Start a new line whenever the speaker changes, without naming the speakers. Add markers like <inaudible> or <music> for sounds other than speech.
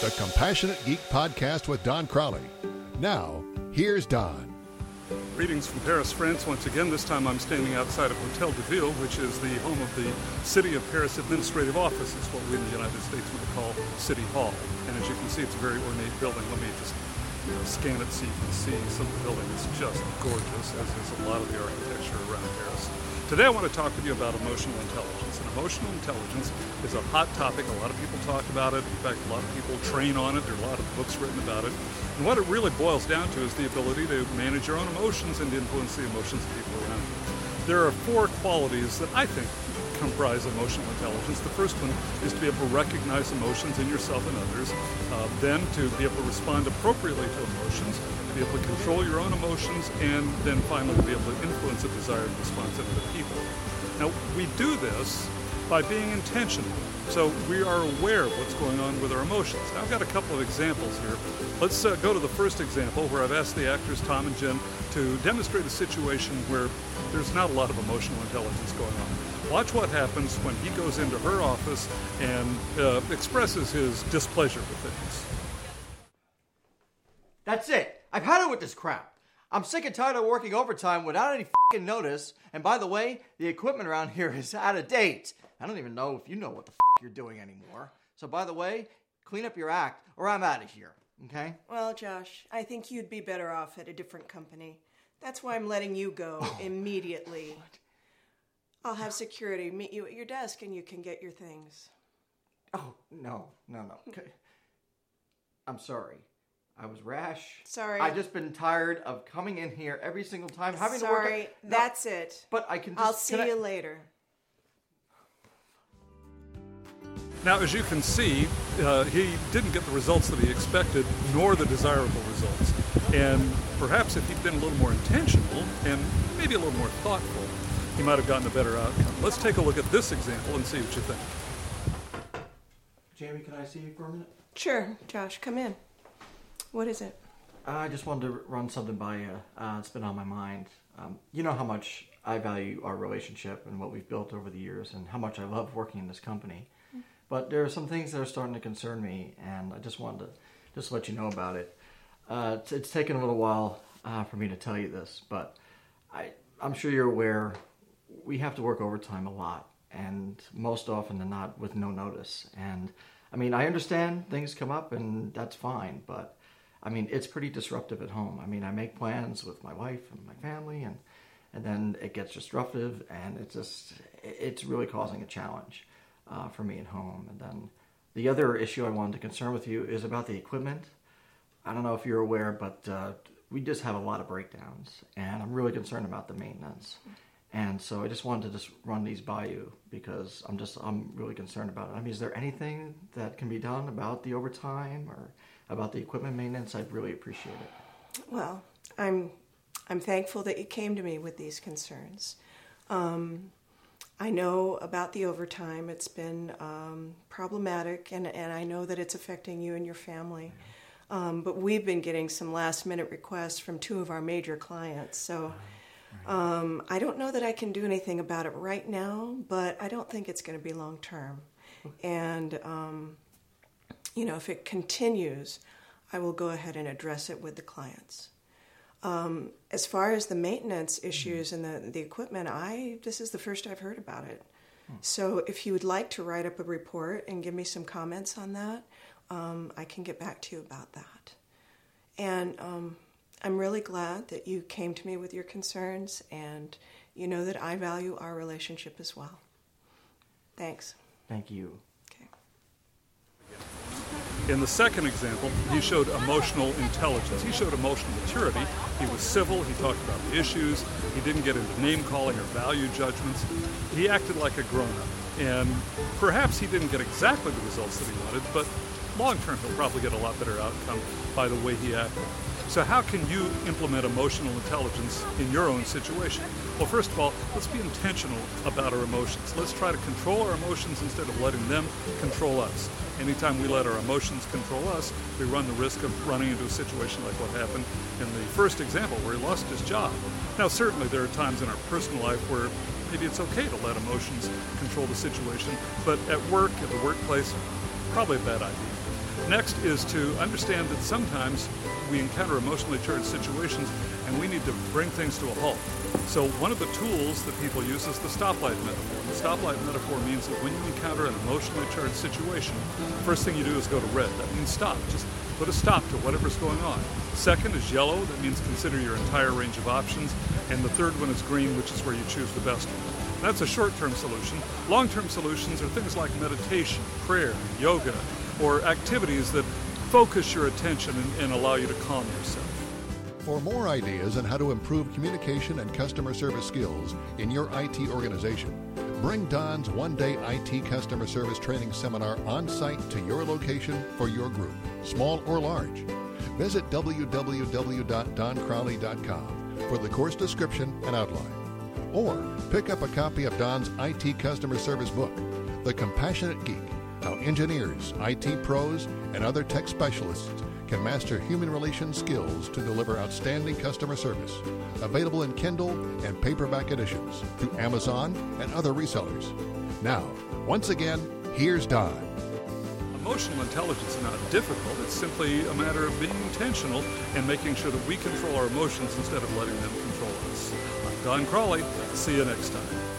the Compassionate Geek Podcast with Don Crawley. Now, here's Don.
Greetings from Paris, France. Once again, this time I'm standing outside of Hotel de Ville, which is the home of the City of Paris Administrative Office. It's what we in the United States would call City Hall. And as you can see, it's a very ornate building. Let me just you know, scan it so you can see some of the building is just gorgeous, as is a lot of the architecture around Paris. Today I want to talk with you about emotional intelligence. And emotional intelligence is a hot topic. A lot of people talk about it. In fact, a lot of people train on it. There are a lot of books written about it. And what it really boils down to is the ability to manage your own emotions and influence the emotions of people around you. There are four qualities that I think comprise emotional intelligence. The first one is to be able to recognize emotions in yourself and others, uh, then to be able to respond appropriately to emotions, to be able to control your own emotions, and then finally to be able to influence a desired response in other people. Now, we do this by being intentional. So we are aware of what's going on with our emotions. Now, I've got a couple of examples here. Let's uh, go to the first example where I've asked the actors Tom and Jen to demonstrate a situation where there's not a lot of emotional intelligence going on. Watch what happens when he goes into her office and uh, expresses his displeasure with things.
That's it. I've had it with this crap. I'm sick and tired of working overtime without any fing notice. And by the way, the equipment around <laughs> here is out of date. I don't even know if you know what the f- you're doing anymore. So by the way, clean up your act or I'm out of here. Okay?
Well, Josh, I think you'd be better off at a different company. That's why I'm letting you go <sighs> immediately. I'll have security meet you at your desk and you can get your things.
Oh, no, no, no. Okay. I'm sorry. I was rash.
Sorry.
I've just been tired of coming in here every single time having to work.
Sorry,
No,
that's it.
But I can just.
I'll see
can I-
you later.
Now, as you can see, uh, he didn't get the results that he expected, nor the desirable results. And perhaps if he'd been a little more intentional and maybe a little more thoughtful, he might have gotten a better outcome. Let's take a look at this example and see what you think.
Jamie, can I see you for a minute?
Sure, Josh, come in. What is it?
I just wanted to run something by you. Uh, it's been on my mind. Um, you know how much I value our relationship and what we've built over the years, and how much I love working in this company. But there are some things that are starting to concern me, and I just wanted to just let you know about it. Uh, it's, it's taken a little while uh, for me to tell you this, but I, I'm sure you're aware we have to work overtime a lot, and most often than not with no notice. And I mean, I understand things come up, and that's fine, but I mean, it's pretty disruptive at home. I mean, I make plans with my wife and my family, and and then it gets disruptive, and it just it's really causing a challenge uh, for me at home. And then the other issue I wanted to concern with you is about the equipment. I don't know if you're aware, but uh, we just have a lot of breakdowns, and I'm really concerned about the maintenance. And so I just wanted to just run these by you because I'm just I'm really concerned about it. I mean, is there anything that can be done about the overtime or about the equipment maintenance? I'd really appreciate it.
Well, I'm I'm thankful that you came to me with these concerns. Um, I know about the overtime; it's been um, problematic, and and I know that it's affecting you and your family. Um, but we've been getting some last minute requests from two of our major clients, so. Um, I don't know that I can do anything about it right now, but I don't think it's going to be long term. And, um, you know, if it continues, I will go ahead and address it with the clients. Um, as far as the maintenance issues and the, the equipment, I this is the first I've heard about it. So if you would like to write up a report and give me some comments on that, um, I can get back to you about that. And um, I'm really glad that you came to me with your concerns, and you know that I value our relationship as well. Thanks.
Thank you.
Okay.
In the second example, he showed emotional intelligence. He showed emotional maturity. He was civil. He talked about the issues. He didn't get into name calling or value judgments. He acted like a grown up. And perhaps he didn't get exactly the results that he wanted, but long term he'll probably get a lot better outcome by the way he acted. So, how can you implement emotional intelligence in your own situation? Well, first of all, let's be intentional about our emotions. Let's try to control our emotions instead of letting them control us. Anytime we let our emotions control us, we run the risk of running into a situation like what happened in the first example where he lost his job. Now, certainly there are times in our personal life where maybe it's okay to let emotions control the situation, but at work, at the workplace, probably a bad idea. Next is to understand that sometimes we encounter emotionally charged situations and we need to bring things to a halt. So one of the tools that people use is the stoplight metaphor. The stoplight metaphor means that when you encounter an emotionally charged situation, first thing you do is go to red. That means stop. Just put a stop to whatever's going on. Second is yellow. That means consider your entire range of options. And the third one is green, which is where you choose the best one. That's a short term solution. Long term solutions are things like meditation, prayer, yoga, or activities that focus your attention and, and, allow you to calm yourself.
For more ideas on how to improve communication and customer service skills in your IT organization, bring Don's one day IT customer service training seminar on site to your location for your group, small or large. Visit www.doncrawley.com for the course description and outline. Or pick up a copy of Don's IT customer service book, The Compassionate Geek How Engineers, IT Pros, and Other Tech Specialists Can Master Human Relations Skills to Deliver Outstanding Customer Service. Available in Kindle and paperback editions through Amazon and other resellers. Now, once again, here's Don.
Emotional intelligence is not difficult. It's simply a matter of being intentional and making sure that we control our emotions instead of letting them control us. I'm Don Crawley. See you next time.